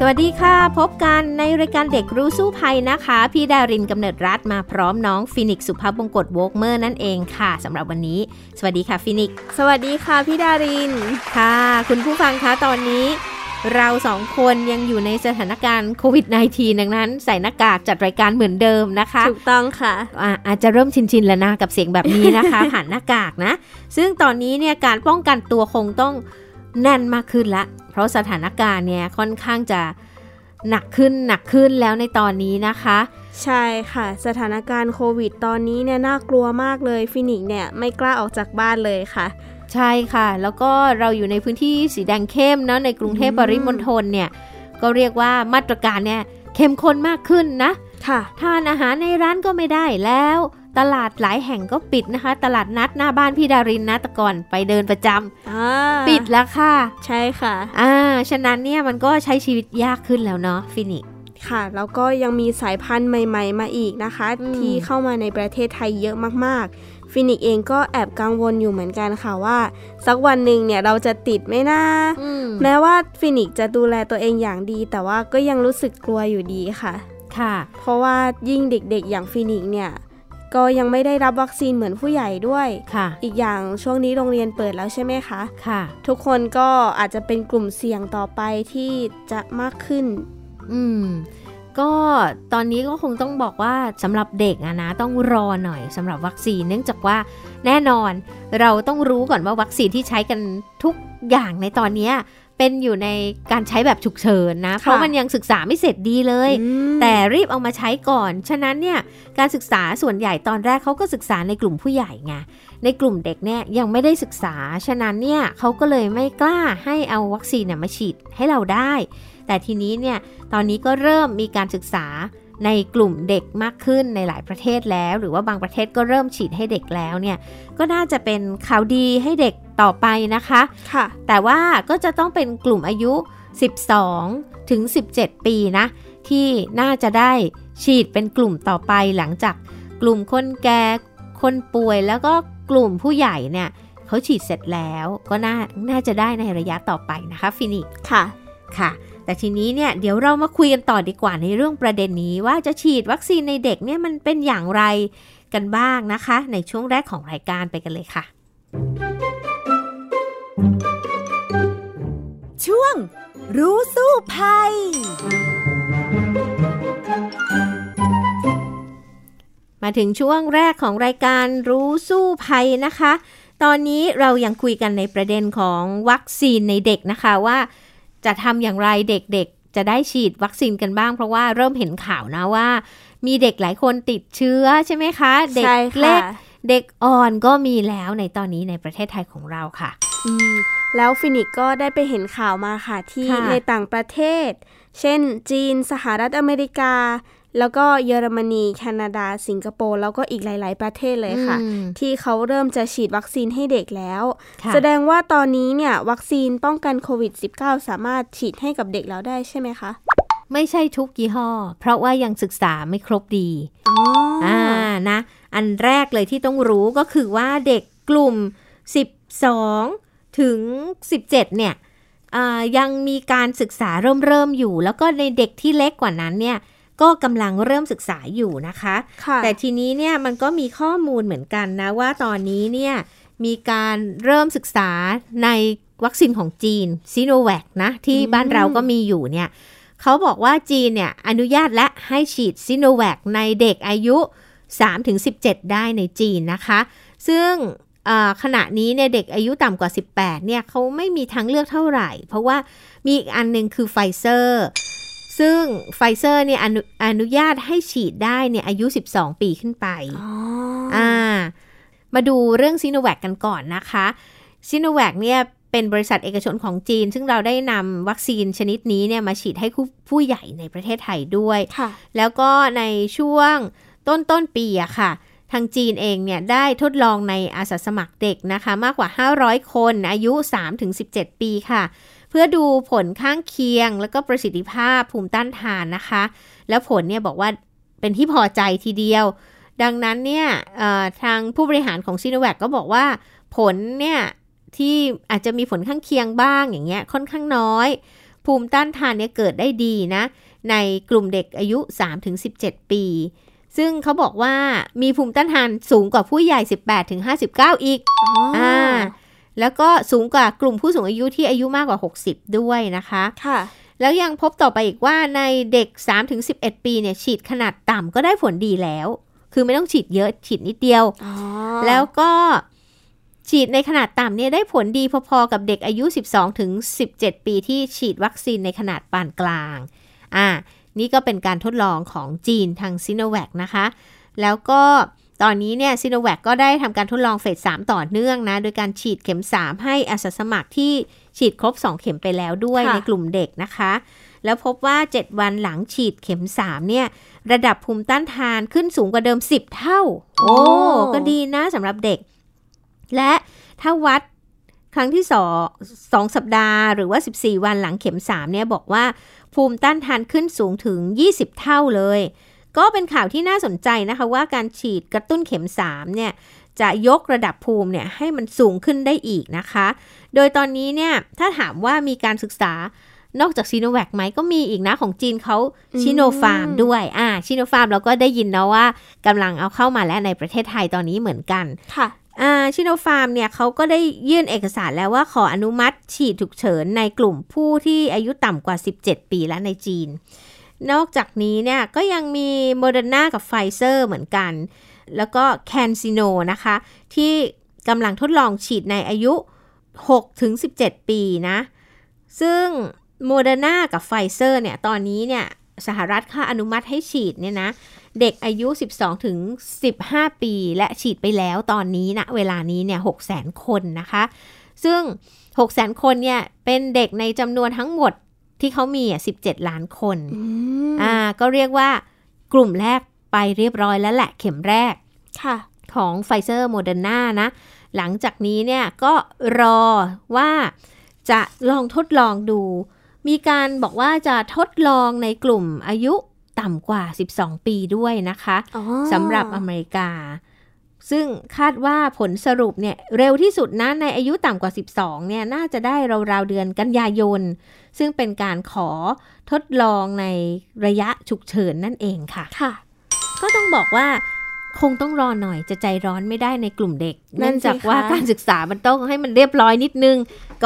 สวัสดีค่ะ พบกันในรายการเด็กรู้สู้ภัยนะคะ พี่ดารินกำเนิดรัฐมาพร้อมน้องฟินิกสุภาพบงกตโวกเมอร์นั่นเองค่ะสำหรับวันนี้ สวัสดีค่ะฟินิกสวัสดีค่ะพี่ดารินค่ะ คุณผู้ฟังคะตอนนี้ เราสองคนยังอยู่ในสถานการณ์โควิด -19 ดังนั้น ใส่หน้ากากจัดรายการเหมือนเดิมนะคะ ถูกต้องค่ะอาอาจจะเริ่มชินๆแล้วนะกับเสียงแบบนี้นะคะผ่านหน้ากากนะ ซึ่งตอนนี้เนี่ยการป้องกันตัวคงต้อง แน่นมากขึ้นละ เพราะสถานการณ์เนี่ยค่อนข้างจะหนักขึ้นหนักขึ้นแล้วในตอนนี้นะคะ ใช่ค่ะ สถานการณ์โควิด ตอนนี้เนี่ยน่ากลัวมากเลยฟินิกเนี่ยไม่กล้าออกจากบ้านเลยค่ะ ใช่ค่ะ แล้วก็เราอยู่ในพื้นที่สีแดงเข้มเนาะในกรุงเทพปริมณฑลเนี่ยก็เรียกว่ามาตรการเนี่ยเข้มข้นมากขึ้นนะค่ะทานอาหารในร้านก็ไม่ได้แล้ว ตลาดหลายแห่งก็ปิดนะคะ ตลาดนัดหน้าบ้านพี่ดารินนะแต่ก่อนไปเดินประจำอ่าปิดแล้วค่ะ ใช่ค่ะ อ่า ฉะนั้นเนี่ยมันก็ใช้ชีวิตยากขึ้นแล้วเนาะฟินิกค่ะ แล้วก็ยังมีสายพันธุ์ใหม่ ๆ มาอีกนะคะอืมที่เข้ามาในประเทศไทยเยอะมากๆ ฟินิกเองก็แอบกังวลอยู่เหมือนกันค่ะว่า สักวันหนึ่งเนี่ยเราจะติดไหมนะอืมแม้ว่าฟินิกจะดูแลตัวเองอย่างดี แต่ว่าก็ยังรู้สึกกลัวอยู่ดีค่ะ ค่ะ เพราะว่ายิ่งเด็กๆอย่างฟินิกเนี่ย ก็ยังไม่ได้รับวัคซีนเหมือนผู้ใหญ่ด้วยค่ะ อีกอย่างช่วงนี้โรงเรียนเปิดแล้วใช่ไหมคะค่ะ ทุกคนก็อาจจะเป็นกลุ่มเสี่ยงต่อไปที่จะมากขึ้น อืมก็ตอนนี้ก็คงต้องบอกว่าสำหรับเด็กอะนะต้องรอหน่อยสำหรับวัคซีน เนื่องจากว่าแน่นอนเราต้องรู้ก่อนว่าวัคซีนที่ใช้กันทุกอย่างในตอนเนี้ย เป็นอยู่ในการใช้แบบฉุกเฉินนะ เพราะมันยังศึกษาไม่เสร็จดีเลย แต่รีบเอามาใช้ก่อน ฉะนั้นเนี่ยการศึกษาส่วนใหญ่ตอนแรกเขาก็ศึกษาในกลุ่มผู้ใหญ่ไงในกลุ่มเด็กเนี่ยยังไม่ได้ศึกษา ฉะนั้นเนี่ยเขาก็เลยไม่กล้าให้เอาวัคซีนเนี่ยมาฉีดให้เราได้ แต่ทีนี้เนี่ยตอนนี้ก็เริ่มมีการศึกษา ในกลุ่มเด็กมากขึ้นในหลายประเทศแล้ว หรือว่าบางประเทศก็เริ่มฉีดให้เด็กแล้วเนี่ยก็น่าจะเป็นข่าวดีให้เด็กต่อไปนะคะค่ะ แต่ว่าก็จะต้องเป็นกลุ่มอายุ 12 ถึง 17 ปีนะ ที่น่าจะได้ฉีดเป็นกลุ่มต่อไปหลังจากกลุ่มคนแก่คนป่วยแล้วก็กลุ่มผู้ใหญ่เนี่ยเขาฉีดเสร็จแล้วก็น่าน่าจะได้ในระยะต่อไปนะคะฟินิกค่ะค่ะ แต่ทีนี้เนี่ยเดี๋ยวเรามาคุยกันต่อดีกว่าในเรื่องประเด็นนี้ว่าจะฉีดวัคซีนในเด็กเนี่ยมันเป็นอย่างไรกันบ้างนะคะ ในช่วงแรกของรายการไปกันเลยค่ะ ช่วงรู้สู้ภัยมาถึงช่วงแรกของรายการรู้สู้ภัยนะคะ ตอนนี้เรายังคุยกันในประเด็นของวัคซีนในเด็กนะคะว่า จะทำอย่างไรเด็กๆ จะได้ฉีดวัคซีนกันบ้าง เพราะว่าเริ่มเห็นข่าวนะว่า มีเด็กหลายคนติดเชื้อใช่ไหมคะ เด็กใช่ค่ะเล็กเด็กอ่อนก็มีแล้วในตอนนี้ในประเทศไทยของเราค่ะอืมแล้วฟินิกก็ได้ไปเห็นข่าวมาค่ะที่ค่ะในต่างประเทศ เช่นจีน สหรัฐอเมริกา แล้วก็เยอรมนีแคนาดา สิงคโปร์แล้วก็อีกหลาย ๆ ประเทศเลยค่ะอืมที่เขาเริ่มจะฉีดวัคซีนให้เด็กแล้วค่ะแสดงว่าตอนนี้เนี่ย วัคซีนป้องกันโควิด -19 สามารถฉีดให้กับเด็กแล้วได้ใช่ไหมคะ ไม่ใช่ทุกยี่ห้อ เพราะว่ายังศึกษาไม่ครบดีอ๋อออ่านะ อันแรกเลยที่ต้องรู้ก็คือว่าเด็กกลุ่ม 12 ถึง 17 เนี่ยอ่ายังมีการศึกษาเริ่มเริ่มอยู่ แล้วก็ในเด็กที่เล็กกว่านั้นเนี่ย ก็กำลังเริ่มศึกษาอยู่นะคะค่ะแต่ทีนี้เนี่ยมันก็มีข้อมูลเหมือนกันนะว่าตอนนี้เนี่ยมีการเริ่มศึกษาในวัคซีนของจีนซีโนแวคนะที่บ้านเราก็มีอยู่เนี่ยเขาบอกว่าจีนเนี่ยอนุญาตและให้ฉีดซีโนแวคในเด็กอายุ 3-17 ได้ในจีนนะคะ ซึ่งเอ่อขณะนี้เนี่ยเด็กอายุต่ำกว่า 18 เนี่ยเขาไม่มีทางเลือกเท่าไหร่ เพราะว่ามีอีกอันหนึ่งคือไฟเซอร์ ซึ่งไฟเซอร์เนี่ยอนุอนุญาตให้ฉีดได้เนี่ยอายุ 12 ปีขึ้นไปอ๋ออ่ามาดูเรื่องซีโนแวคกันก่อนนะคะซีโนแวคเนี่ยเป็นบริษัทเอกชนของจีน ซึ่งเราได้นำวัคซีนชนิดนี้เนี่ยมาฉีดให้ผู้ผู้ใหญ่ในประเทศไทยด้วยค่ะแล้วก็ในช่วงต้นต้นปีอะค่ะ ทางจีนเองเนี่ยได้ทดลองในอาสาสมัครเด็กนะคะ มากกว่า 500 คนอายุ 3-17 ปีค่ะ เพื่อดูผลข้างเคียง แล้วก็ประสิทธิภาพภูมิต้านทานนะคะ แล้วผลเนี่ยบอกว่าเป็นที่พอใจทีเดียว ดังนั้นเนี่ยเอ่อทางผู้บริหารของซีโนแวคก็บอกว่าผลเนี่ยที่อาจจะมีผลข้างเคียงบ้างอย่างเงี้ยค่อนข้างน้อย ภูมิต้านทานเนี่ยเกิดได้ดีนะ ในกลุ่มเด็กอายุ 3-17 ปี ซึ่งเขาบอกว่ามีภูมิต้านทานสูงกว่าผู้ใหญ่ 18-59 อีกอ๋อออ่า แล้วก็สูงกว่ากลุ่มผู้สูงอายุที่อายุมากกว่า 60 ด้วยนะคะค่ะแล้วยังพบต่อไปอีกว่าในเด็ก 3-11 ปีเนี่ยฉีดขนาดต่ำก็ได้ผลดีแล้ว คือไม่ต้องฉีดเยอะฉีดนิดเดียวอ๋อแล้วก็ฉีดในขนาดต่ำเนี่ยได้ผลดีพอๆ กับเด็กอายุ 12ถึง17 ปีที่ฉีดวัคซีนในขนาดปานกลาง อ่า นี่ก็เป็นการทดลองของจีนทางซิโนแวคนะคะ แล้วก็ ตอนนี้เนี่ยซิโนแวคก็ได้ทำการทดลองเฟส3ต่อเนื่องนะ โดยการฉีดเข็ม 3 ให้อาสาสมัครที่ฉีดครบ 2 เข็มไปแล้วด้วยในกลุ่มเด็กนะคะ แล้วพบว่า 7 วันหลังฉีดเข็ม 3 เนี่ย ระดับภูมิต้านทานขึ้นสูงกว่าเดิม 10 เท่า โอ้ก็ดีนะสำหรับเด็ก และถ้าวัดครั้งที่สองสองสัปดาห์หรือว่า 14 วันหลังเข็ม 3 เนี่ยบอกว่าภูมิต้านทานขึ้นสูงถึง 20 เท่าเลย ก็เป็นข่าวที่น่าสนใจนะคะว่าการฉีดกระตุ้นเข็ม 3 เนี่ยจะยกระดับภูมิเนี่ยให้มันสูงขึ้นได้อีกนะคะ โดยตอนนี้เนี่ยถ้าถามว่ามีการศึกษานอกจากซีโนแวคไหมก็มีอีกนะของจีนเขาซิโนฟาร์มด้วยอ่าซิโนฟาร์มเราก็ได้ยินนะว่ากำลังเอาเข้ามาแล้วในประเทศไทยตอนนี้เหมือนกันค่ะอ่าซิโนฟาร์มเนี่ยเขาก็ได้ยื่นเอกสารแล้วว่าขออนุมัติฉีดฉุกเฉินในกลุ่มผู้ที่อายุต่ำกว่า 17 ปีแล้วในจีน นอกจากนี้เนี่ยก็ยังมีโมเดอร์นากับไฟเซอร์เหมือนกัน แล้วก็แคนซิโนนะคะ ที่กำลังทดลองฉีดในอายุ 6-17 ปีนะ ซึ่งโมเดอร์นากับไฟเซอร์เนี่ย ตอนนี้เนี่ย สหรัฐเขาอนุมัติให้ฉีดเนี่ยนะ เด็กอายุ 12 ถึง 15 ปี และฉีดไปแล้วตอนนี้นะ เวลานี้เนี่ย6 0 0 0 0คนนะคะ ซึ่ง6 0 0 0 0 คนเนี่ย เป็นเด็กในจำนวนทั้งหมด ที่เขามีอะ17 ล้านคนอืมอ่าก็เรียกว่ากลุ่มแรกไปเรียบร้อยแล้วแหละเข็มแรกค่ะ ของไฟเซอร์โมเดอร์นานะ หลังจากนี้เนี่ยก็รอว่าจะลองทดลองดู มีการบอกว่าจะทดลองในกลุ่มอายุต่ำกว่า 12 ปีด้วยนะคะอ๋อสำหรับอเมริกา ซึ่งคาดว่าผลสรุปเนี่ยเร็วที่สุดนะในอายุต่ำกว่า 12เนี่ยน่าจะได้ราวๆเดือนกันยายน ซึ่งเป็นการขอทดลองในระยะฉุกเฉินนั่นเองค่ะ ค่ะ ก็ต้องบอกว่า คงต้องรอหน่อยจะใจร้อนไม่ได้ในกลุ่มเด็กนั่เนื่นองสิจากว่าคะการศึกษามันต้องให้มันเรียบร้อยนิดนึง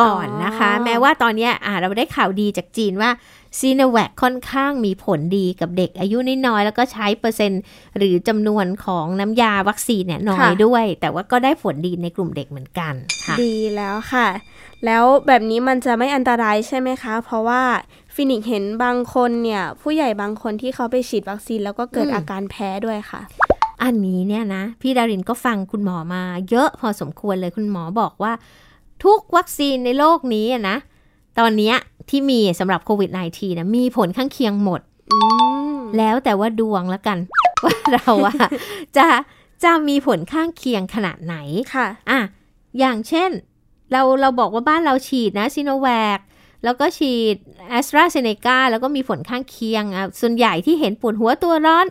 ก่อนนะคะอ๋อแม้ว่าตอนเนี้ยอ่าเราได้ข่าวดีจากจีนว่าซีโนแวคค่อนข้างมีผลดีกับเด็กอายุน้อยๆแล้วก็ใช้เปอร์เซ็นต์ หรือจำนวนของน้ำยาวัคซีนเนี่ยน้อยด้วย แต่ว่าก็ได้ผลดีในกลุ่มเด็กเหมือนกันค่ะดีแล้วค่ะ แล้วแบบนี้มันจะไม่อันตรายใช่ไหมคะ เพราะว่าฟินิกซ์เห็นบางคนเนี่ย ผู้ใหญ่บางคนที่เขาไปฉีดวัคซีนแล้วก็เกิดอืมอาการแพ้ด้วยค่ะ อันนี้เนี่ยนะ พี่ดารินก็ฟังคุณหมอมาเยอะพอสมควรเลยคุณหมอบอกว่า ทุกวัคซีนในโลกนี้อะนะ ตอนเนี้ยที่มีสำหรับโควิด -19 นะมีผลข้างเคียงหมดอืมแล้วแต่ว่าดวงแล้วกัน ว่าเราอะจะจะมีผลข้างเคียงขนาดไหนค่ะอะอย่างเช่น เราเราบอกว่าบ้านเราฉีดนะซิโนแวคแล้วก็ฉีดแอสตราเซเนกาแล้วก็มีผลข้างเคียงอะส่วนใหญ่ที่เห็นปวดหัวตัวร้อน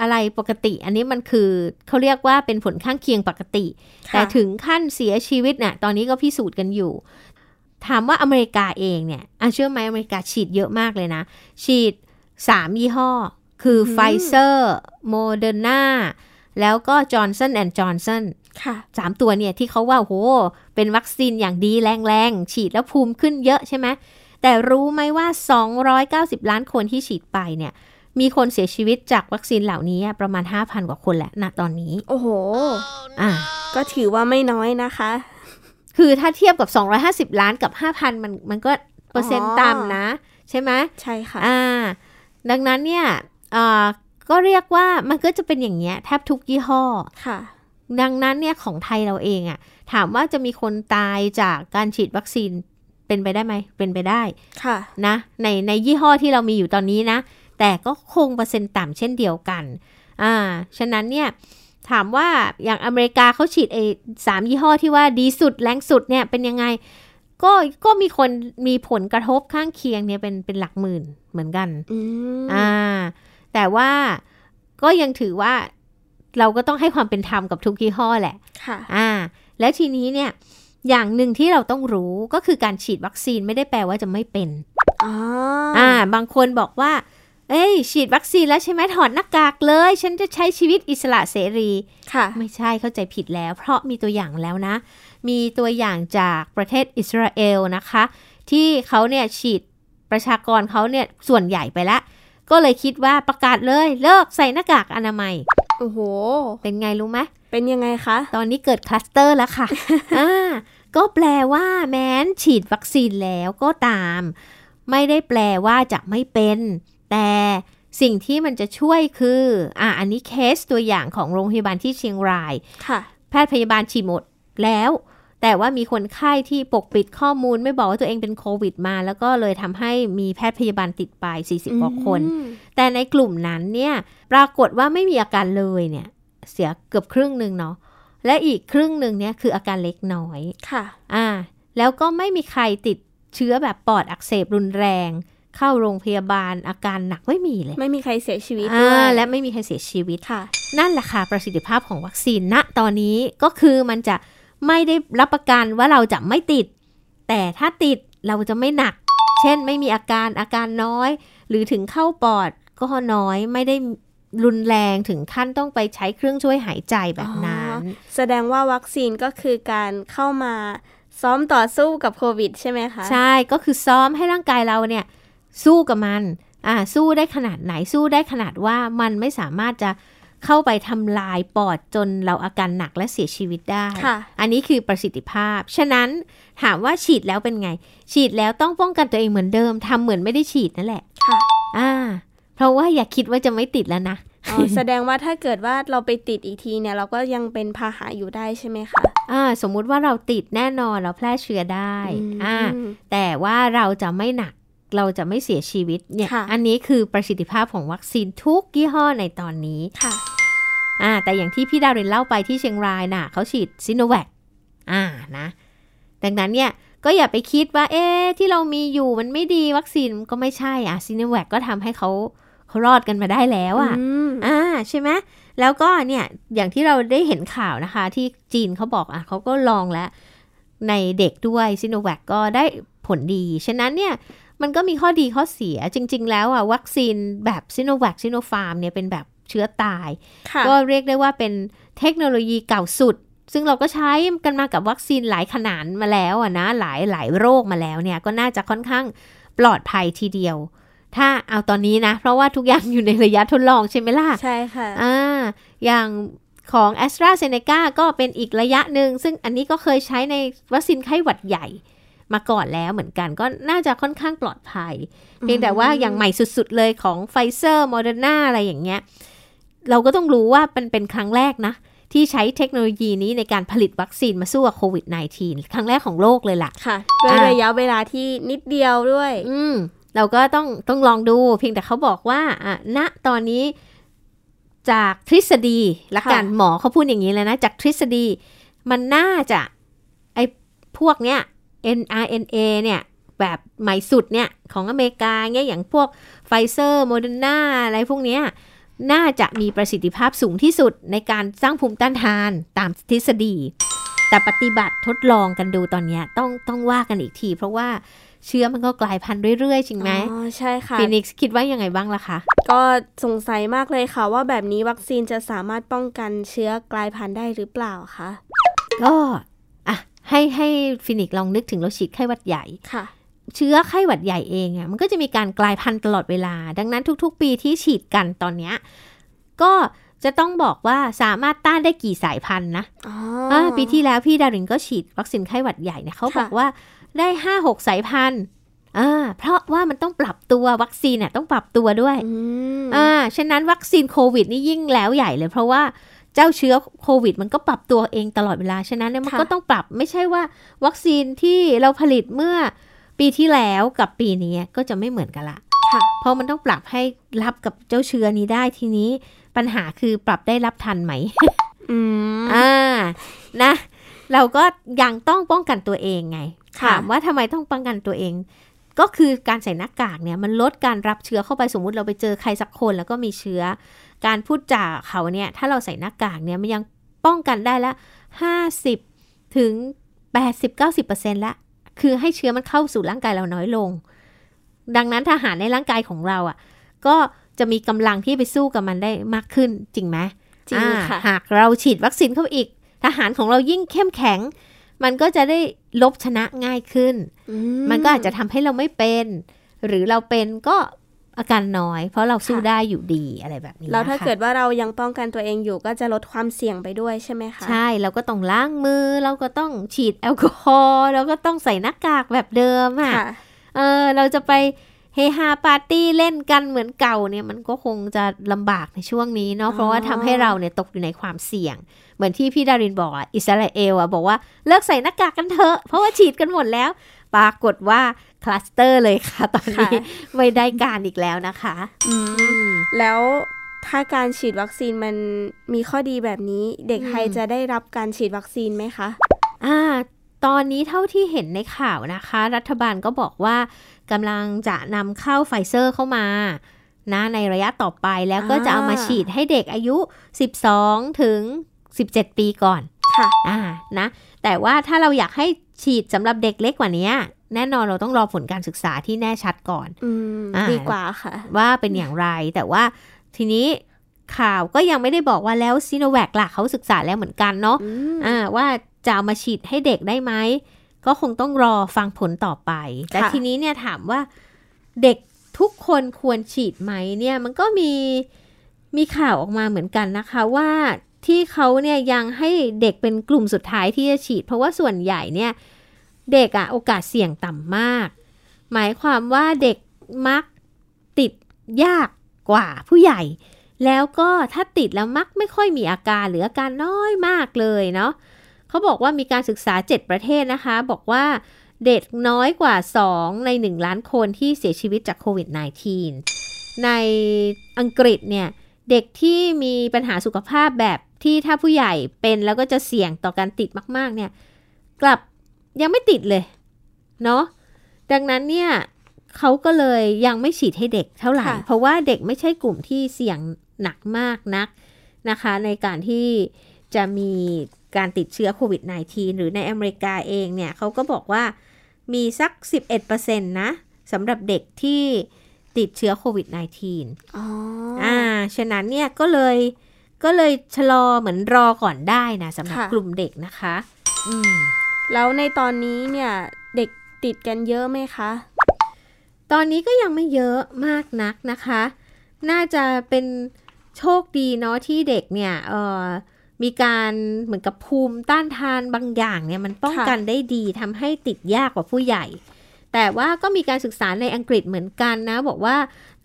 อะไรปกติ อันนี้มันคือเขาเรียกว่าเป็นผลข้างเคียงปกติค่ะแต่ถึงขั้นเสียชีวิตน่ะตอนนี้ก็พิสูจน์กันอยู่ ถามว่าอเมริกาเองเนี่ยอะเชื่อไหมอเมริกาฉีดเยอะมากเลยนะ ฉีด3ยี่ห้อ คือไฟเซอร์โมเดอร์นาแล้วก็จอห์นสันแอนด์จอห์นสันค่ะสามตัวเนี่ยที่เขาว่าโห เป็นวัคซีนอย่างดีแรงๆ ฉีดแล้วภูมิขึ้นเยอะใช่ไหมแต่รู้ไหมว่า 290 ล้านคนที่ฉีดไปเนี่ย มีคนเสียชีวิตจากวัคซีนเหล่านี้ประมาณ 5,000 กว่าคนแหละณตอนนี้ โอ้โห อ่าก็ถือว่าไม่น้อยนะคะ คือถ้าเทียบกับ 250 ล้านกับ 5,000 มันมันก็เปอร์เซ็นต์อ๋อต่ำนะ ใช่ไหมใช่ค่ะ อ่า ดังนั้นเนี่ยอ่าก็เรียกว่ามันก็จะเป็นอย่างเงี้ยแทบทุกยี่ห้อค่ะ ดังนั้นเนี่ยของไทยเราเองอะ่ะ ถามว่าจะมีคนตายจากการฉีดวัคซีนเป็นไปได้ไหม เป็นไปได้ ค่ะ นะ ในในยี่ห้อที่เรามีอยู่ตอนนี้นะ แต่ก็คงเปอร์เซ็นต์ต่ำเช่นเดียวกันอ่าฉะนั้นเนี่ยถามว่าอย่างอเมริกาเขาฉีดไอ้สามยี่ห้อที่ว่าดีสุดแรงสุดเนี่ยเป็นยังไง ก็ก็มีคนมีผลกระทบข้างเคียงเนี่ยเป็นเป็นหลักหมื่นเหมือนกันอืมอ่าแต่ว่าก็ยังถือว่าเราก็ต้องให้ความเป็นธรรมกับทุกยี่ห้อแหละ ค่ะ อ่า แล้วทีนี้เนี่ย อย่างหนึ่งที่เราต้องรู้ก็คือการฉีดวัคซีนไม่ได้แปลว่าจะไม่เป็น อ๋อ อ่า บางคนบอกว่า เอ้ย ฉีดวัคซีนแล้วใช่ไหมถอดหน้ากากเลย ฉันจะใช้ชีวิตอิสระเสรี ค่ะ ไม่ใช่เข้าใจผิดแล้ว เพราะมีตัวอย่างแล้วนะ มีตัวอย่างจากประเทศอิสราเอลนะคะ ที่เขาเนี่ยฉีดประชากรเขาเนี่ยส่วนใหญ่ไปแล้วก็เลยคิดว่าประกาศเลยเลิกใส่หน้ากากอนามัย โอ้โห เป็นไงรู้ไหมเป็นยังไงคะ ตอนนี้เกิดคลัสเตอร์แล้วค่ะ อ่า ก็แปลว่าแม้นฉีดวัคซีนแล้วก็ตาม ไม่ได้แปลว่าจะไม่เป็น แต่สิ่งที่มันจะช่วยคืออ่าอันนี้เคสตัวอย่างของโรงพยาบาลที่เชียงรายค่ะ แพทย์พยาบาลฉีดหมดแล้ว แต่ว่ามีคนไข้ที่ปกปิดข้อมูลไม่บอกว่าตัวเองเป็นโควิดมา แล้วก็เลยทำให้มีแพทย์พยาบาลติดไป 40กว่าคนอืมแต่ในกลุ่มนั้นเนี่ยปรากฏว่าไม่มีอาการเลยเนี่ย เสียเกือบครึ่งหนึ่งเนาะและอีกครึ่งหนึ่งเนี่ยคืออาการเล็กน้อยค่ะ อ่า แล้วก็ไม่มีใครติดเชื้อแบบปอดอักเสบรุนแรง เข้าโรงพยาบาลอาการหนักไม่มีเลย ไม่มีใครเสียชีวิตอ่าด้วยและไม่มีใครเสียชีวิตค่ะ นั่นแหละค่ะประสิทธิภาพของวัคซีนณตอนนี้ก็คือมันจะไม่ได้รับประกันว่าเราจะไม่ติด แต่ถ้าติดเราจะไม่หนัก เช่นไม่มีอาการอาการน้อย หรือถึงเข้าปอดก็น้อยไม่ได้รุนแรงถึงขั้นต้องไปใช้เครื่องช่วยหายใจแบบนั้น แสดงว่าวัคซีนก็คือการเข้ามาซ้อมต่อสู้กับโควิดใช่ไหมคะ ใช่ก็คือซ้อมให้ร่างกายเราเนี่ย สู้กับมันอ่าสู้ได้ขนาดไหนสู้ได้ขนาดว่ามันไม่สามารถจะเข้าไปทำลายปอดจนเราอาการหนักและเสียชีวิตได้ค่ะอันนี้คือประสิทธิภาพ ฉะนั้นถามว่าฉีดแล้วเป็นไง ฉีดแล้วต้องป้องกันตัวเองเหมือนเดิมทำเหมือนไม่ได้ฉีดนั่นแหละค่ะอ่า เพราะว่าอย่าคิดว่าจะไม่ติดแล้วนะอ๋อแสดงว่าถ้าเกิดว่าเราไปติดอีกทีเนี่ย เราก็ยังเป็นพาหะอยู่ได้ใช่ไหมคะอ่าสมมุติว่าเราติดแน่นอนเราแพร่เชื้อได้อ่าแต่ว่าเราจะไม่หนัก เราจะไม่เสียชีวิตเนี่ยค่ะอันนี้คือประสิทธิภาพของวัคซีนทุกยี่ห้อในตอนนี้ค่ะอ่าแต่อย่างที่พี่ดาวเรนเล่าไปที่เชียงรายน่ะเขาฉีดซิโนแวคอ่านะ ดังนั้นเนี่ยก็อย่าไปคิดว่า เอ๊ะที่เรามีอยู่มันไม่ดีวัคซีนก็ไม่ใช่อะซิโนแวคก็ทำให้เขาเขารอดกันมาได้แล้วอะอืมอ่าใช่ไหมแล้วก็เนี่ยอย่างที่เราได้เห็นข่าวนะคะ ที่จีนเขาบอกอะเขาก็ลองแล้วในเด็กด้วยซิโนแวคก็ได้ผลดี ฉะนั้นเนี่ย มันก็มีข้อดีข้อเสียจริง ๆ แล้วอะวัคซีนแบบซิโนแวคซิโนฟาร์มเนี่ยเป็นแบบเชื้อตายค่ะก็เรียกได้ว่าเป็นเทคโนโลยีเก่าสุด ซึ่งเราก็ใช้กันมากับวัคซีนหลายขนานมาแล้วอะนะหลายหลายโรคมาแล้วเนี่ยก็น่าจะค่อนข้างปลอดภัยทีเดียว ถ้าเอาตอนนี้นะ เพราะว่าทุกอย่างอยู่ในระยะทดลองใช่ไหมล่ะ ใช่ค่ะอ่าอย่างของ AstraZeneca ก็เป็นอีกระยะหนึ่ง ซึ่งอันนี้ก็เคยใช้ในวัคซีนไข้หวัดใหญ่ มาก่อนแล้วเหมือนกันก็น่าจะค่อนข้างปลอดภัย เพียงแต่ว่าอย่างใหม่สุดๆเลยของไฟเซอร์โมเดอร์นาอะไรอย่างเงี้ย เราก็ต้องรู้ว่ามันเป็นครั้งแรกนะ ที่ใช้เทคโนโลยีนี้ในการผลิตวัคซีนมาสู้กับโควิด -19 ครั้งแรกของโลกเลยล่ะ ค่ะด้วยอ่าระยะเวลาที่นิดเดียวด้วย อืมเราก็ต้องต้องลองดู เพียงแต่เขาบอกว่าอะณตอนนี้จากทฤษฎีละกันค่ะหมอเขาพูดอย่างนี้เลยนะ จากทฤษฎีมันน่าจะไอ้พวกเนี้ย mRNA เนี่ยแบบใหม่สุดเนี่ยของอเมริกาเนี่ยอย่างพวกไฟเซอร์โมเดอร์นาอะไรพวกเนี้ยน่าจะมีประสิทธิภาพสูงที่สุดในการสร้างภูมิต้านทานตามทฤษฎี แต่ปฏิบัติทดลองกันดูตอนเนี้ยต้องต้องว่ากันอีกที เพราะว่าเชื้อมันก็กลายพันธุ์เรื่อย ๆ จริงไหมอ๋อ ใช่ค่ะฟีนิกซ์คิดว่ายังไงบ้างล่ะคะ ก็สงสัยมากเลยค่ะ ว่าแบบนี้วัคซีนจะสามารถป้องกันเชื้อกลายพันธุ์ได้หรือเปล่าคะก็อะ ให้ให้ฟินิกซ์ลองนึกถึงเราฉีดไข้หวัดใหญ่ค่ะเชื้อไข้หวัดใหญ่เองอะมันก็จะมีการกลายพันธุ์ตลอดเวลา ดังนั้นทุก ๆ ปีที่ฉีดกันตอนเนี้ยก็จะต้องบอกว่าสามารถต้านได้กี่สายพันธุ์นะอ๋ออ่าปีที่แล้วพี่ดารินก็ฉีดวัคซีนไข้หวัดใหญ่เนี่ยเขาบอกค่ะว่าได้ห้าหกสายพันธุ์อ่าเพราะว่ามันต้องปรับตัววัคซีนเนี่ยต้องปรับตัวด้วยอืมอ่าฉะนั้นวัคซีนโควิดนี่ยิ่งแล้วใหญ่เลย เพราะว่า เจ้าเชื้อโควิด มันก็ปรับตัวเองตลอดเวลา ฉะนั้นเนี่ยมันค่ะก็ต้องปรับไม่ใช่ว่า วัคซีนที่เราผลิตเมื่อปีที่แล้วกับปีนี้ก็จะไม่เหมือนกันละค่ะเพราะมันต้องปรับให้รับกับเจ้าเชื้อนี้ได้ทีนี้ปัญหาคือปรับได้รับทันไหมอืมอ่านะ เราก็ยังต้องป้องกันตัวเองไงค่ะถามว่าทำไมต้องป้องกันตัวเอง ก็คือการใส่หน้ากากเนี่ยมันลดการรับเชื้อเข้าไปสมมุติเราไปเจอใครสักคนแล้วก็มีเชื้อ การพูดจาเขาเนี่ยถ้าเราใส่หน้ากากเนี่ยมันยังป้องกันได้ละห้าสิบถึงแปดสิบเก้าสิบเปอร์เซ็นต์ละคือให้เชื้อมันเข้าสู่ร่างกายเราน้อยลง ดังนั้นทหารในร่างกายของเราอะ ก็จะมีกำลังที่ไปสู้กับมันได้มากขึ้นจริงไหมจริงอ่าค่ะ หากเราฉีดวัคซีนเข้าไปอีก ทหารของเรายิ่งเข้มแข็ง มันก็จะได้ลบชนะง่ายขึ้นอืมันก็อาจจะทำให้เราไม่เป็น หรือเราเป็นก็อาการน้อย เพราะเราสู้ได้อยู่ดีอะไรแบบนี้แล้วถ้านะคะเกิดว่าเรายังป้องกันตัวเองอยู่ก็จะลดความเสี่ยงไปด้วยใช่ไหมคะใช่เราก็ต้องล้างมือ เราก็ต้องฉีดแอลกอฮอล์เราก็ต้องใส่หน้ากากแบบเดิมอะค่ะเออเราจะไป เฮฮาปาร์ตี้เล่นกันเหมือนเก่าเนี่ยมันก็คงจะลำบากในช่วงนี้เนาะเพราะว่าทำให้เราเนี่ยตกอยู่ในความเสี่ยง เหมือนที่พี่ดารินบอกอะอิสราเอลอะบอกว่าเลิกใส่หน้ากากกันเถอะเพราะว่าฉีดกันหมดแล้ว ปรากฏว่าคลัสเตอร์เลยค่ะ ตอนนี้ค่ะไม่ได้การอีกแล้วนะคะอืมอืมแล้วถ้าการฉีดวัคซีนมันมีข้อดีแบบนี้ เด็กไทยอืมจะได้รับการฉีดวัคซีนไหมคะอ่า ตอนนี้เท่าที่เห็นในข่าวนะคะ รัฐบาลก็บอกว่ากำลังจะนำเข้าไฟเซอร์เข้ามานะในระยะต่อไปแล้วก็จะเอามาอ่าฉีดให้เด็กอายุ 12 ถึง 17 ปีก่อน ค่ะ อ่า นะ แต่ว่าถ้าเราอยากให้ฉีดสำหรับเด็กเล็กกว่านี้ แน่นอนเราต้องรอผลการศึกษาที่แน่ชัดก่อนอืมอ่าดีกว่าค่ะ ว่าเป็นอย่างไร แต่ว่าทีนี้ข่าวก็ยังไม่ได้บอกว่าแล้วซีโนแวคล่ะเขาศึกษาแล้วเหมือนกันเนาะอืมอ่า ว่า จะเอามาฉีดให้เด็กได้ไหม ก็คงต้องรอฟังผลต่อไป แต่ค่ะทีนี้เนี่ยถามว่าเด็กทุกคนควรฉีดไหมเนี่ยมันก็มีมีข่าวออกมาเหมือนกันนะคะว่าที่เขาเนี่ยยังให้เด็กเป็นกลุ่มสุดท้ายที่จะฉีด เพราะว่าส่วนใหญ่เนี่ยเด็กอะโอกาสเสี่ยงต่ำมาก หมายความว่าเด็กมักติดยากกว่าผู้ใหญ่ แล้วก็ถ้าติดแล้วมักไม่ค่อยมีอาการหรืออาการน้อยมากเลยเนาะ เขาบอกว่ามีการศึกษา 7 ประเทศนะคะ บอกว่าเด็กน้อยกว่า 2 ใน 1 ล้านคนที่เสียชีวิตจากโควิด -19 ในอังกฤษเนี่ย เด็กที่มีปัญหาสุขภาพแบบที่ถ้าผู้ใหญ่เป็นแล้วก็จะเสี่ยงต่อการติดมาก ๆ เนี่ย กลับยังไม่ติดเลย เนาะดังนั้นเนี่ยเขาก็เลยยังไม่ฉีดให้เด็กเท่าไหร่ค่ะเพราะว่าเด็กไม่ใช่กลุ่มที่เสี่ยงหนักมากนักนะคะ ในการที่จะมี การติดเชื้อโควิด -19 หรือในอเมริกาเองเนี่ยเขาก็บอกว่ามีสัก 11%นะสำหรับเด็กที่ติดเชื้อโควิด -19 อ๋อ อ่า ฉะนั้นเนี่ยก็เลยก็เลยชะลอเหมือนรอก่อนได้นะสำหรับค่ะกลุ่มเด็กนะคะ อืม แล้วในตอนนี้เนี่ยเด็กติดกันเยอะไหมคะ ตอนนี้ก็ยังไม่เยอะมากนักนะคะ น่าจะเป็นโชคดีเนาะที่เด็กเนี่ย เอ่อ มีการเหมือนกับภูมิต้านทานบางอย่างเนี่ยมันป้องค่ะกันได้ดีทำให้ติดยากกว่าผู้ใหญ่ แต่ว่าก็มีการศึกษาในอังกฤษเหมือนกันนะ บอกว่า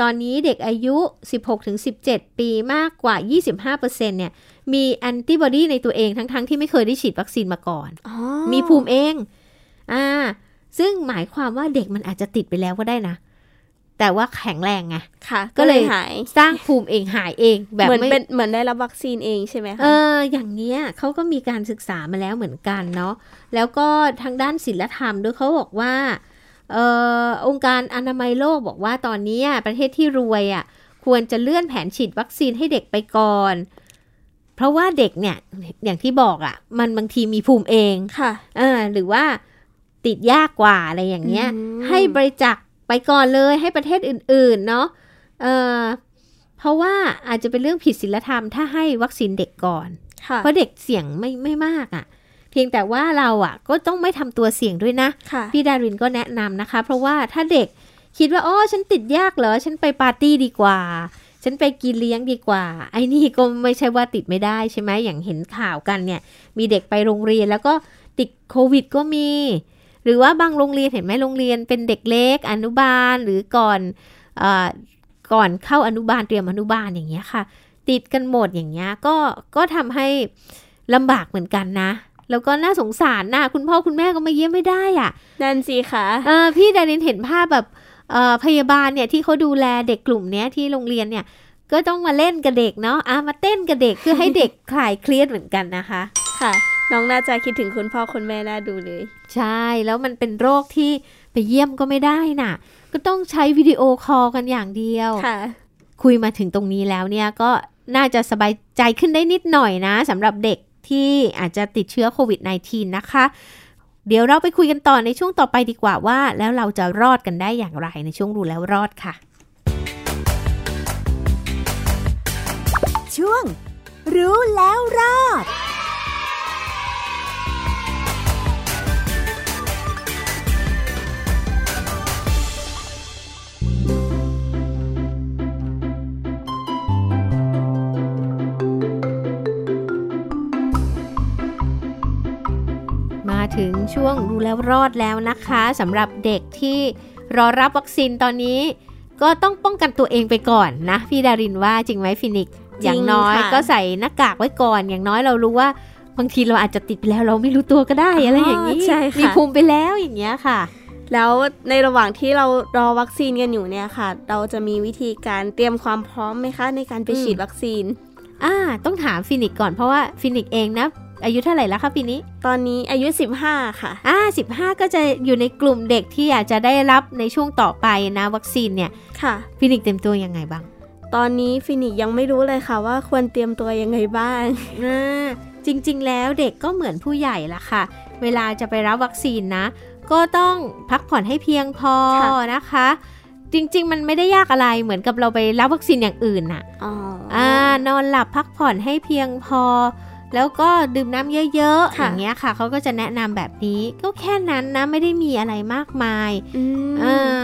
ตอนนี้เด็กอายุ 16-17 ปีมากกว่า 25%เนี่ยมีแอนติบอดีในตัวเองทั้งๆที่ไม่เคยได้ฉีดวัคซีนมาก่อนอ๋อมีภูมิเอง อ่า ซึ่งหมายความว่าเด็กมันอาจจะติดไปแล้วก็ได้นะ แต่ว่าแข็งแรงไงค่ะ ก็ก็เลเลยยหายสร้างภูมิเองหายเอง แบบเหมือนไม่เป็นเหมือนได้รับวัคซีนเองใช่ไหมคะเอออย่างเนี้ยเขาก็มีการศึกษามาแล้วเหมือนกันเนาะแล้วก็ทางด้านศิลธรรมด้วยเขาบอกว่าเอ่อองค์การอนามัยโลกบอกว่าตอนนี้ประเทศที่รวยอะควรจะเลื่อนแผนฉีดวัคซีนให้เด็กไปก่อน เพราะว่าเด็กเนี่ยอย่างที่บอกอะ มันบางทีมีภูมิเองค่ะเออหรือว่าติดยากกว่าอะไรอย่างเงี้ยอืมให้บริจาค ไปก่อนเลยให้ประเทศอื่นๆเนาะเออเพราะว่าอาจจะเป็นเรื่องผิดศีลธรรมถ้าให้วัคซีนเด็กก่อนค่ะเพราะเด็กเสี่ยงไม่ไม่มากอะ่ะ เพียงแต่ว่าเราอะ่ะ ก็ต้องไม่ทำตัวเสี่ยงด้วยนะค่ะพี่ดารินก็แนะนำนะคะ เพราะว่าถ้าเด็กคิดว่าอ๋อฉันติดยากเหรอ ฉันไปปาร์ตี้ดีกว่า ฉันไปกินเลี้ยงดีกว่า ไอ้นี่ก็ไม่ใช่ว่าติดไม่ได้ใช่ไหมอย่างเห็นข่าวกันเนี่ย มีเด็กไปโรงเรียนแล้วก็ติดโควิดก็มีห รือว่าบางโรงเรียนเห็นไหมโรงเรียนเป็นเด็กเล็กอนุบาลหรือก่อนเออก่อนเข้าอนุบาลเตรียมอนุบาลอย่างเงี้ยค่ะ ติดกันหมดอย่างเงี้ยก็ก็ทำให้ลำบากเหมือนกันนะ แล้วก็น่าสงสารนะคุณพ่อคุณแม่ก็มาเยี่ยมไม่ได้อะ่ะนั่นสิคะเออพี่ดารินเห็นภาพแบบเอ่อพยาบาลเนี่ยที่เขาดูแลเด็กกลุ่มเนี้ยที่โรงเรียนเนี่ยก็ต้องมาเล่นกับเด็กเนาะอะมาเต้นกับเด็กเพื่อให้เด็กคลายเครียดเหมือนกันนะคะ ค่ะ น้องน่าจะคิดถึงคุณพ่อคุณแม่น่าดูเลย ใช่แล้วมันเป็นโรคที่ไปเยี่ยมก็ไม่ได้น่ะ ก็ต้องใช้วิดีโอคอลกันอย่างเดียวค่ะคุยมาถึงตรงนี้แล้วเนี่ยก็น่าจะสบายใจขึ้นได้นิดหน่อยนะสำหรับเด็กที่อาจจะติดเชื้อโควิด -19 นะคะ เดี๋ยวเราไปคุยกันต่อในช่วงต่อไปดีกว่าว่า แล้วเราจะรอดกันได้อย่างไรในช่วงรู้แล้วรอดค่ะ ช่วง รู้แล้วรอด ถึงช่วงรู้แล้วรอดแล้วนะคะสำหรับเด็กที่รอรับวัคซีนตอนนี้ ก็ต้องป้องกันตัวเองไปก่อนนะ พี่ดารินว่าจริงไหมฟินิกซ์อย่างน้อยค่ะก็ใส่หน้ากากไว้ก่อน อย่างน้อยเรารู้ว่าบางทีเราอาจจะติดไปแล้วเราไม่รู้ตัวก็ได้อะไรอย่างนี้ใช่ค่ะมีภูมิไปแล้วอย่างเงี้ยค่ะ แล้วในระหว่างที่เรารอวัคซีนกันอยู่เนี่ยค่ะ เราจะมีวิธีการเตรียมความพร้อมไหมคะ ในการไปอืมฉีดวัคซีนอ่าต้องถามฟินิกซ์ก่อนเพราะว่าฟินิกซ์เองนะ อายุเท่าไหร่แล้วคะปีนี้ ตอนนี้อายุ 15 ค่ะอ่าสิบห้าก็จะอยู่ในกลุ่มเด็กที่อาจจะได้รับในช่วงต่อไปนะวัคซีนเนี่ยค่ะฟินิกซ์เตรียมตัวยังไงบ้าง ตอนนี้ฟินิกซ์ยังไม่รู้เลยค่ะว่าควรเตรียมตัวยังไงบ้างอ่าจริงๆ แล้วเด็กก็เหมือนผู้ใหญ่ละค่ะ เวลาจะไปรับวัคซีนนะ ก็ต้องพักผ่อนให้เพียงพอค่ะนะคะ จริงๆ มันไม่ได้ยากอะไรเหมือนกับเราไปรับวัคซีนอย่างอื่นน่ะอ๋อออ่านอนหลับพักผ่อนให้เพียงพอ แล้วก็ดื่มน้ำเยอะๆค่ะอย่างเงี้ยค่ะเขาก็จะแนะนำแบบนี้ ก็แค่นั้นนะไม่ได้มีอะไรมากมายอืมอ่า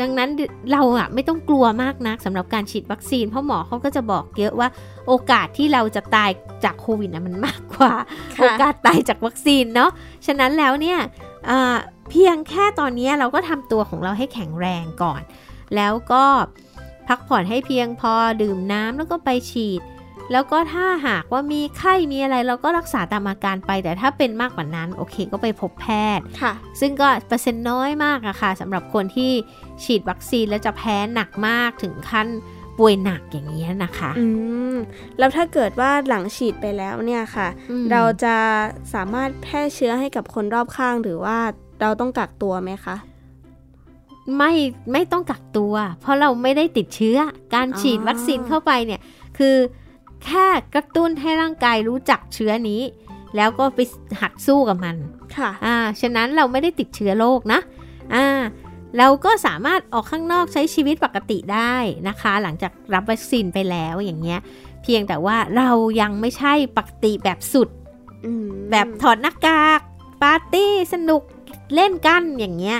ดังนั้นเราอะไม่ต้องกลัวมากนักสำหรับการฉีดวัคซีน เพราะหมอเขาก็จะบอกเยอะว่าโอกาสที่เราจะตายจากโควิดนะมันมากกว่าค่ะโอกาสตายจากวัคซีนเนาะฉะนั้นแล้วเนี่ยอ่าเพียงแค่ตอนนี้เราก็ทำตัวของเราให้แข็งแรงก่อน แล้วก็พักผ่อนให้เพียงพอดื่มน้ำแล้วก็ไปฉีด แล้วก็ถ้าหากว่ามีไข้มีอะไรเราก็รักษาตามอาการไป แต่ถ้าเป็นมากกว่านั้นโอเคก็ไปพบแพทย์ค่ะ ซึ่งก็เปอร์เซ็นต์น้อยมากอะค่ะสำหรับคนที่ฉีดวัคซีนแล้วจะแพ้หนักมากถึงขั้นป่วยหนักอย่างนี้ยนะคะ อืม แล้วถ้าเกิดว่าหลังฉีดไปแล้วเนี่ยค่ะอืมเราจะสามารถแพร่เชื้อให้กับคนรอบข้างหรือว่าเราต้องกักตัวไหมคะ ไม่ไม่ต้องกักตัว เพราะเราไม่ได้ติดเชื้อ การฉีดอ๋อวัคซีนเข้าไปเนี่ย คือ แค่กระตุ้นให้ร่างกายรู้จักเชื้อนี้ แล้วก็ไปหัดสู้กับมันค่ะอ่าฉะนั้นเราไม่ได้ติดเชื้อโรคนะอ่าเราก็สามารถออกข้างนอกใช้ชีวิตปกติได้นะคะ หลังจากรับวัคซีนไปแล้วอย่างเงี้ย เพียงแต่ว่าเรายังไม่ใช่ปกติแบบสุดอืมแบบถอดหน้ากากปาร์ตี้สนุกเล่นกันอย่างเงี้ย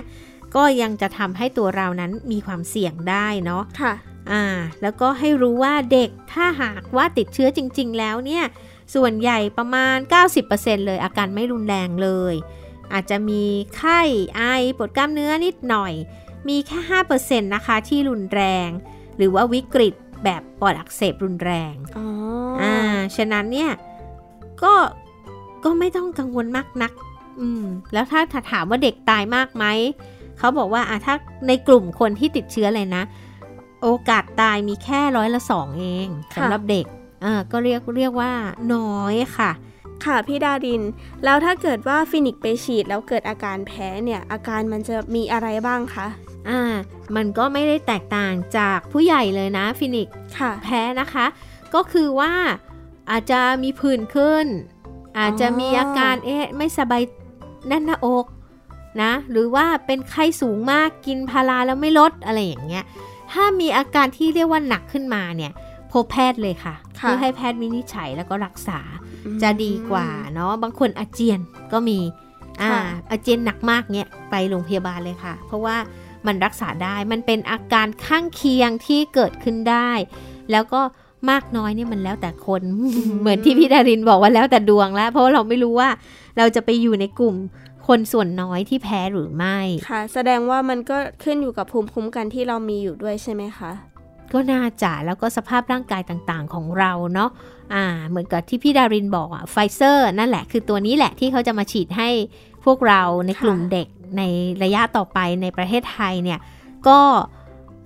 ก็ยังจะทำให้ตัวเรานั้นมีความเสี่ยงได้เนาะค่ะ อ่าแล้วก็ให้รู้ว่าเด็กถ้าหากว่าติดเชื้อจริง ๆ แล้วเนี่ยส่วนใหญ่ประมาณ 90%เลยอาการไม่รุนแรงเลย อาจจะมีไข้ไอปวดกล้ามเนื้อนิดหน่อย มีแค่ 5%นะคะที่รุนแรง หรือว่าวิกฤตแบบปอดอักเสบรุนแรงอ๋ออ่าฉะนั้นเนี่ยก็ก็ไม่ต้องกังวลมากนัก อืม แล้วถ้าถ้าถามว่าเด็กตายมากไหม เขาบอกว่าอะถ้าในกลุ่มคนที่ติดเชื้อเลยนะ โอกาสตายมีแค่ร้อยละสองเองสำหรับเด็กอ่าก็เรียกเรียกว่าน้อยค่ะ ค่ะพี่ดาริน แล้วถ้าเกิดว่าฟินิกซ์ไปฉีดแล้วเกิดอาการแพ้เนี่ย อาการมันจะมีอะไรบ้างคะอ่า มันก็ไม่ได้แตกต่างจากผู้ใหญ่เลยนะฟินิกซ์ค่ะแพ้นะคะ ก็คือว่าอาจจะมีผื่นขึ้น อาจจะมีอาการเอ๊ะไม่สบายแน่นหน้าอกนะ หรือว่าเป็นไข้สูงมากกินพาราแล้วไม่ลดอะไรอย่างเงี้ย ถ้ามีอาการที่เรียกว่าหนักขึ้นมาเนี่ยพบแพทย์เลยค่ะค่ะเพื่อให้แพทย์วินิจฉัยแล้วก็รักษาอืมจะดีกว่าเนาะบางคนอาเจียนก็มีอ่าค่ะอาเจียนหนักมากเนี่ยไปโรงพยาบาลเลยค่ะ เพราะว่ามันรักษาได้มันเป็นอาการข้างเคียงที่เกิดขึ้นได้ แล้วก็มากน้อยเนี่ยมันแล้วแต่คนเหมือนที่พี่ดารินบอกว่าแล้วแต่ดวงแล้ว เพราะว่าเราไม่รู้ว่าเราจะไปอยู่ในกลุ่ม คนส่วนน้อยที่แพ้หรือไม่ ค่ะ แสดงว่ามันก็ขึ้นอยู่กับภูมิคุ้มกันที่เรามีอยู่ด้วยใช่ไหมคะ ก็น่าจะแล้วก็สภาพร่างกายต่างๆของเราเนาะอ่า เหมือนกับที่พี่ดารินบอกอะไฟเซอร์นั่นแหละ คือตัวนี้แหละที่เขาจะมาฉีดให้พวกเราในกลุ่มเด็กในระยะต่อไปในประเทศไทยเนี่ย ก็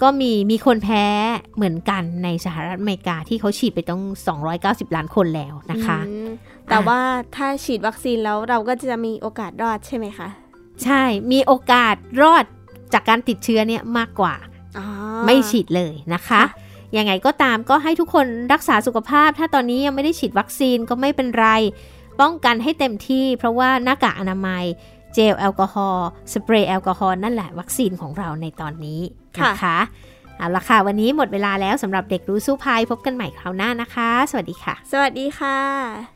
ก็มีมีคนแพ้เหมือนกันในสหรัฐอเมริกาที่เขาฉีดไปต้อง 290 ล้านคนแล้วนะคะอืม แต่ว่าถ้าฉีดวัคซีนแล้วเราก็จะมีโอกาสรอดใช่ไหมคะ ใช่มีโอกาสรอดจากการติดเชื้อเนี่ยมากกว่าอ๋อไม่ฉีดเลยนะคะค่ะยังไงก็ตามก็ให้ทุกคนรักษาสุขภาพ ถ้าตอนนี้ยังไม่ได้ฉีดวัคซีนก็ไม่เป็นไร ป้องกันให้เต็มที่ เพราะว่าหน้ากากอนามัย เจลแอลกอฮอล์สเปรย์แอลกอฮอล์นั่นแหละวัคซีนของเราในตอนนี้นะคะเอาละค่ะ วันนี้หมดเวลาแล้วสำหรับเด็กรู้สู้ภัยพบกันใหม่คราวหน้านะคะ สวัสดีค่ะ สวัสดีค่ะ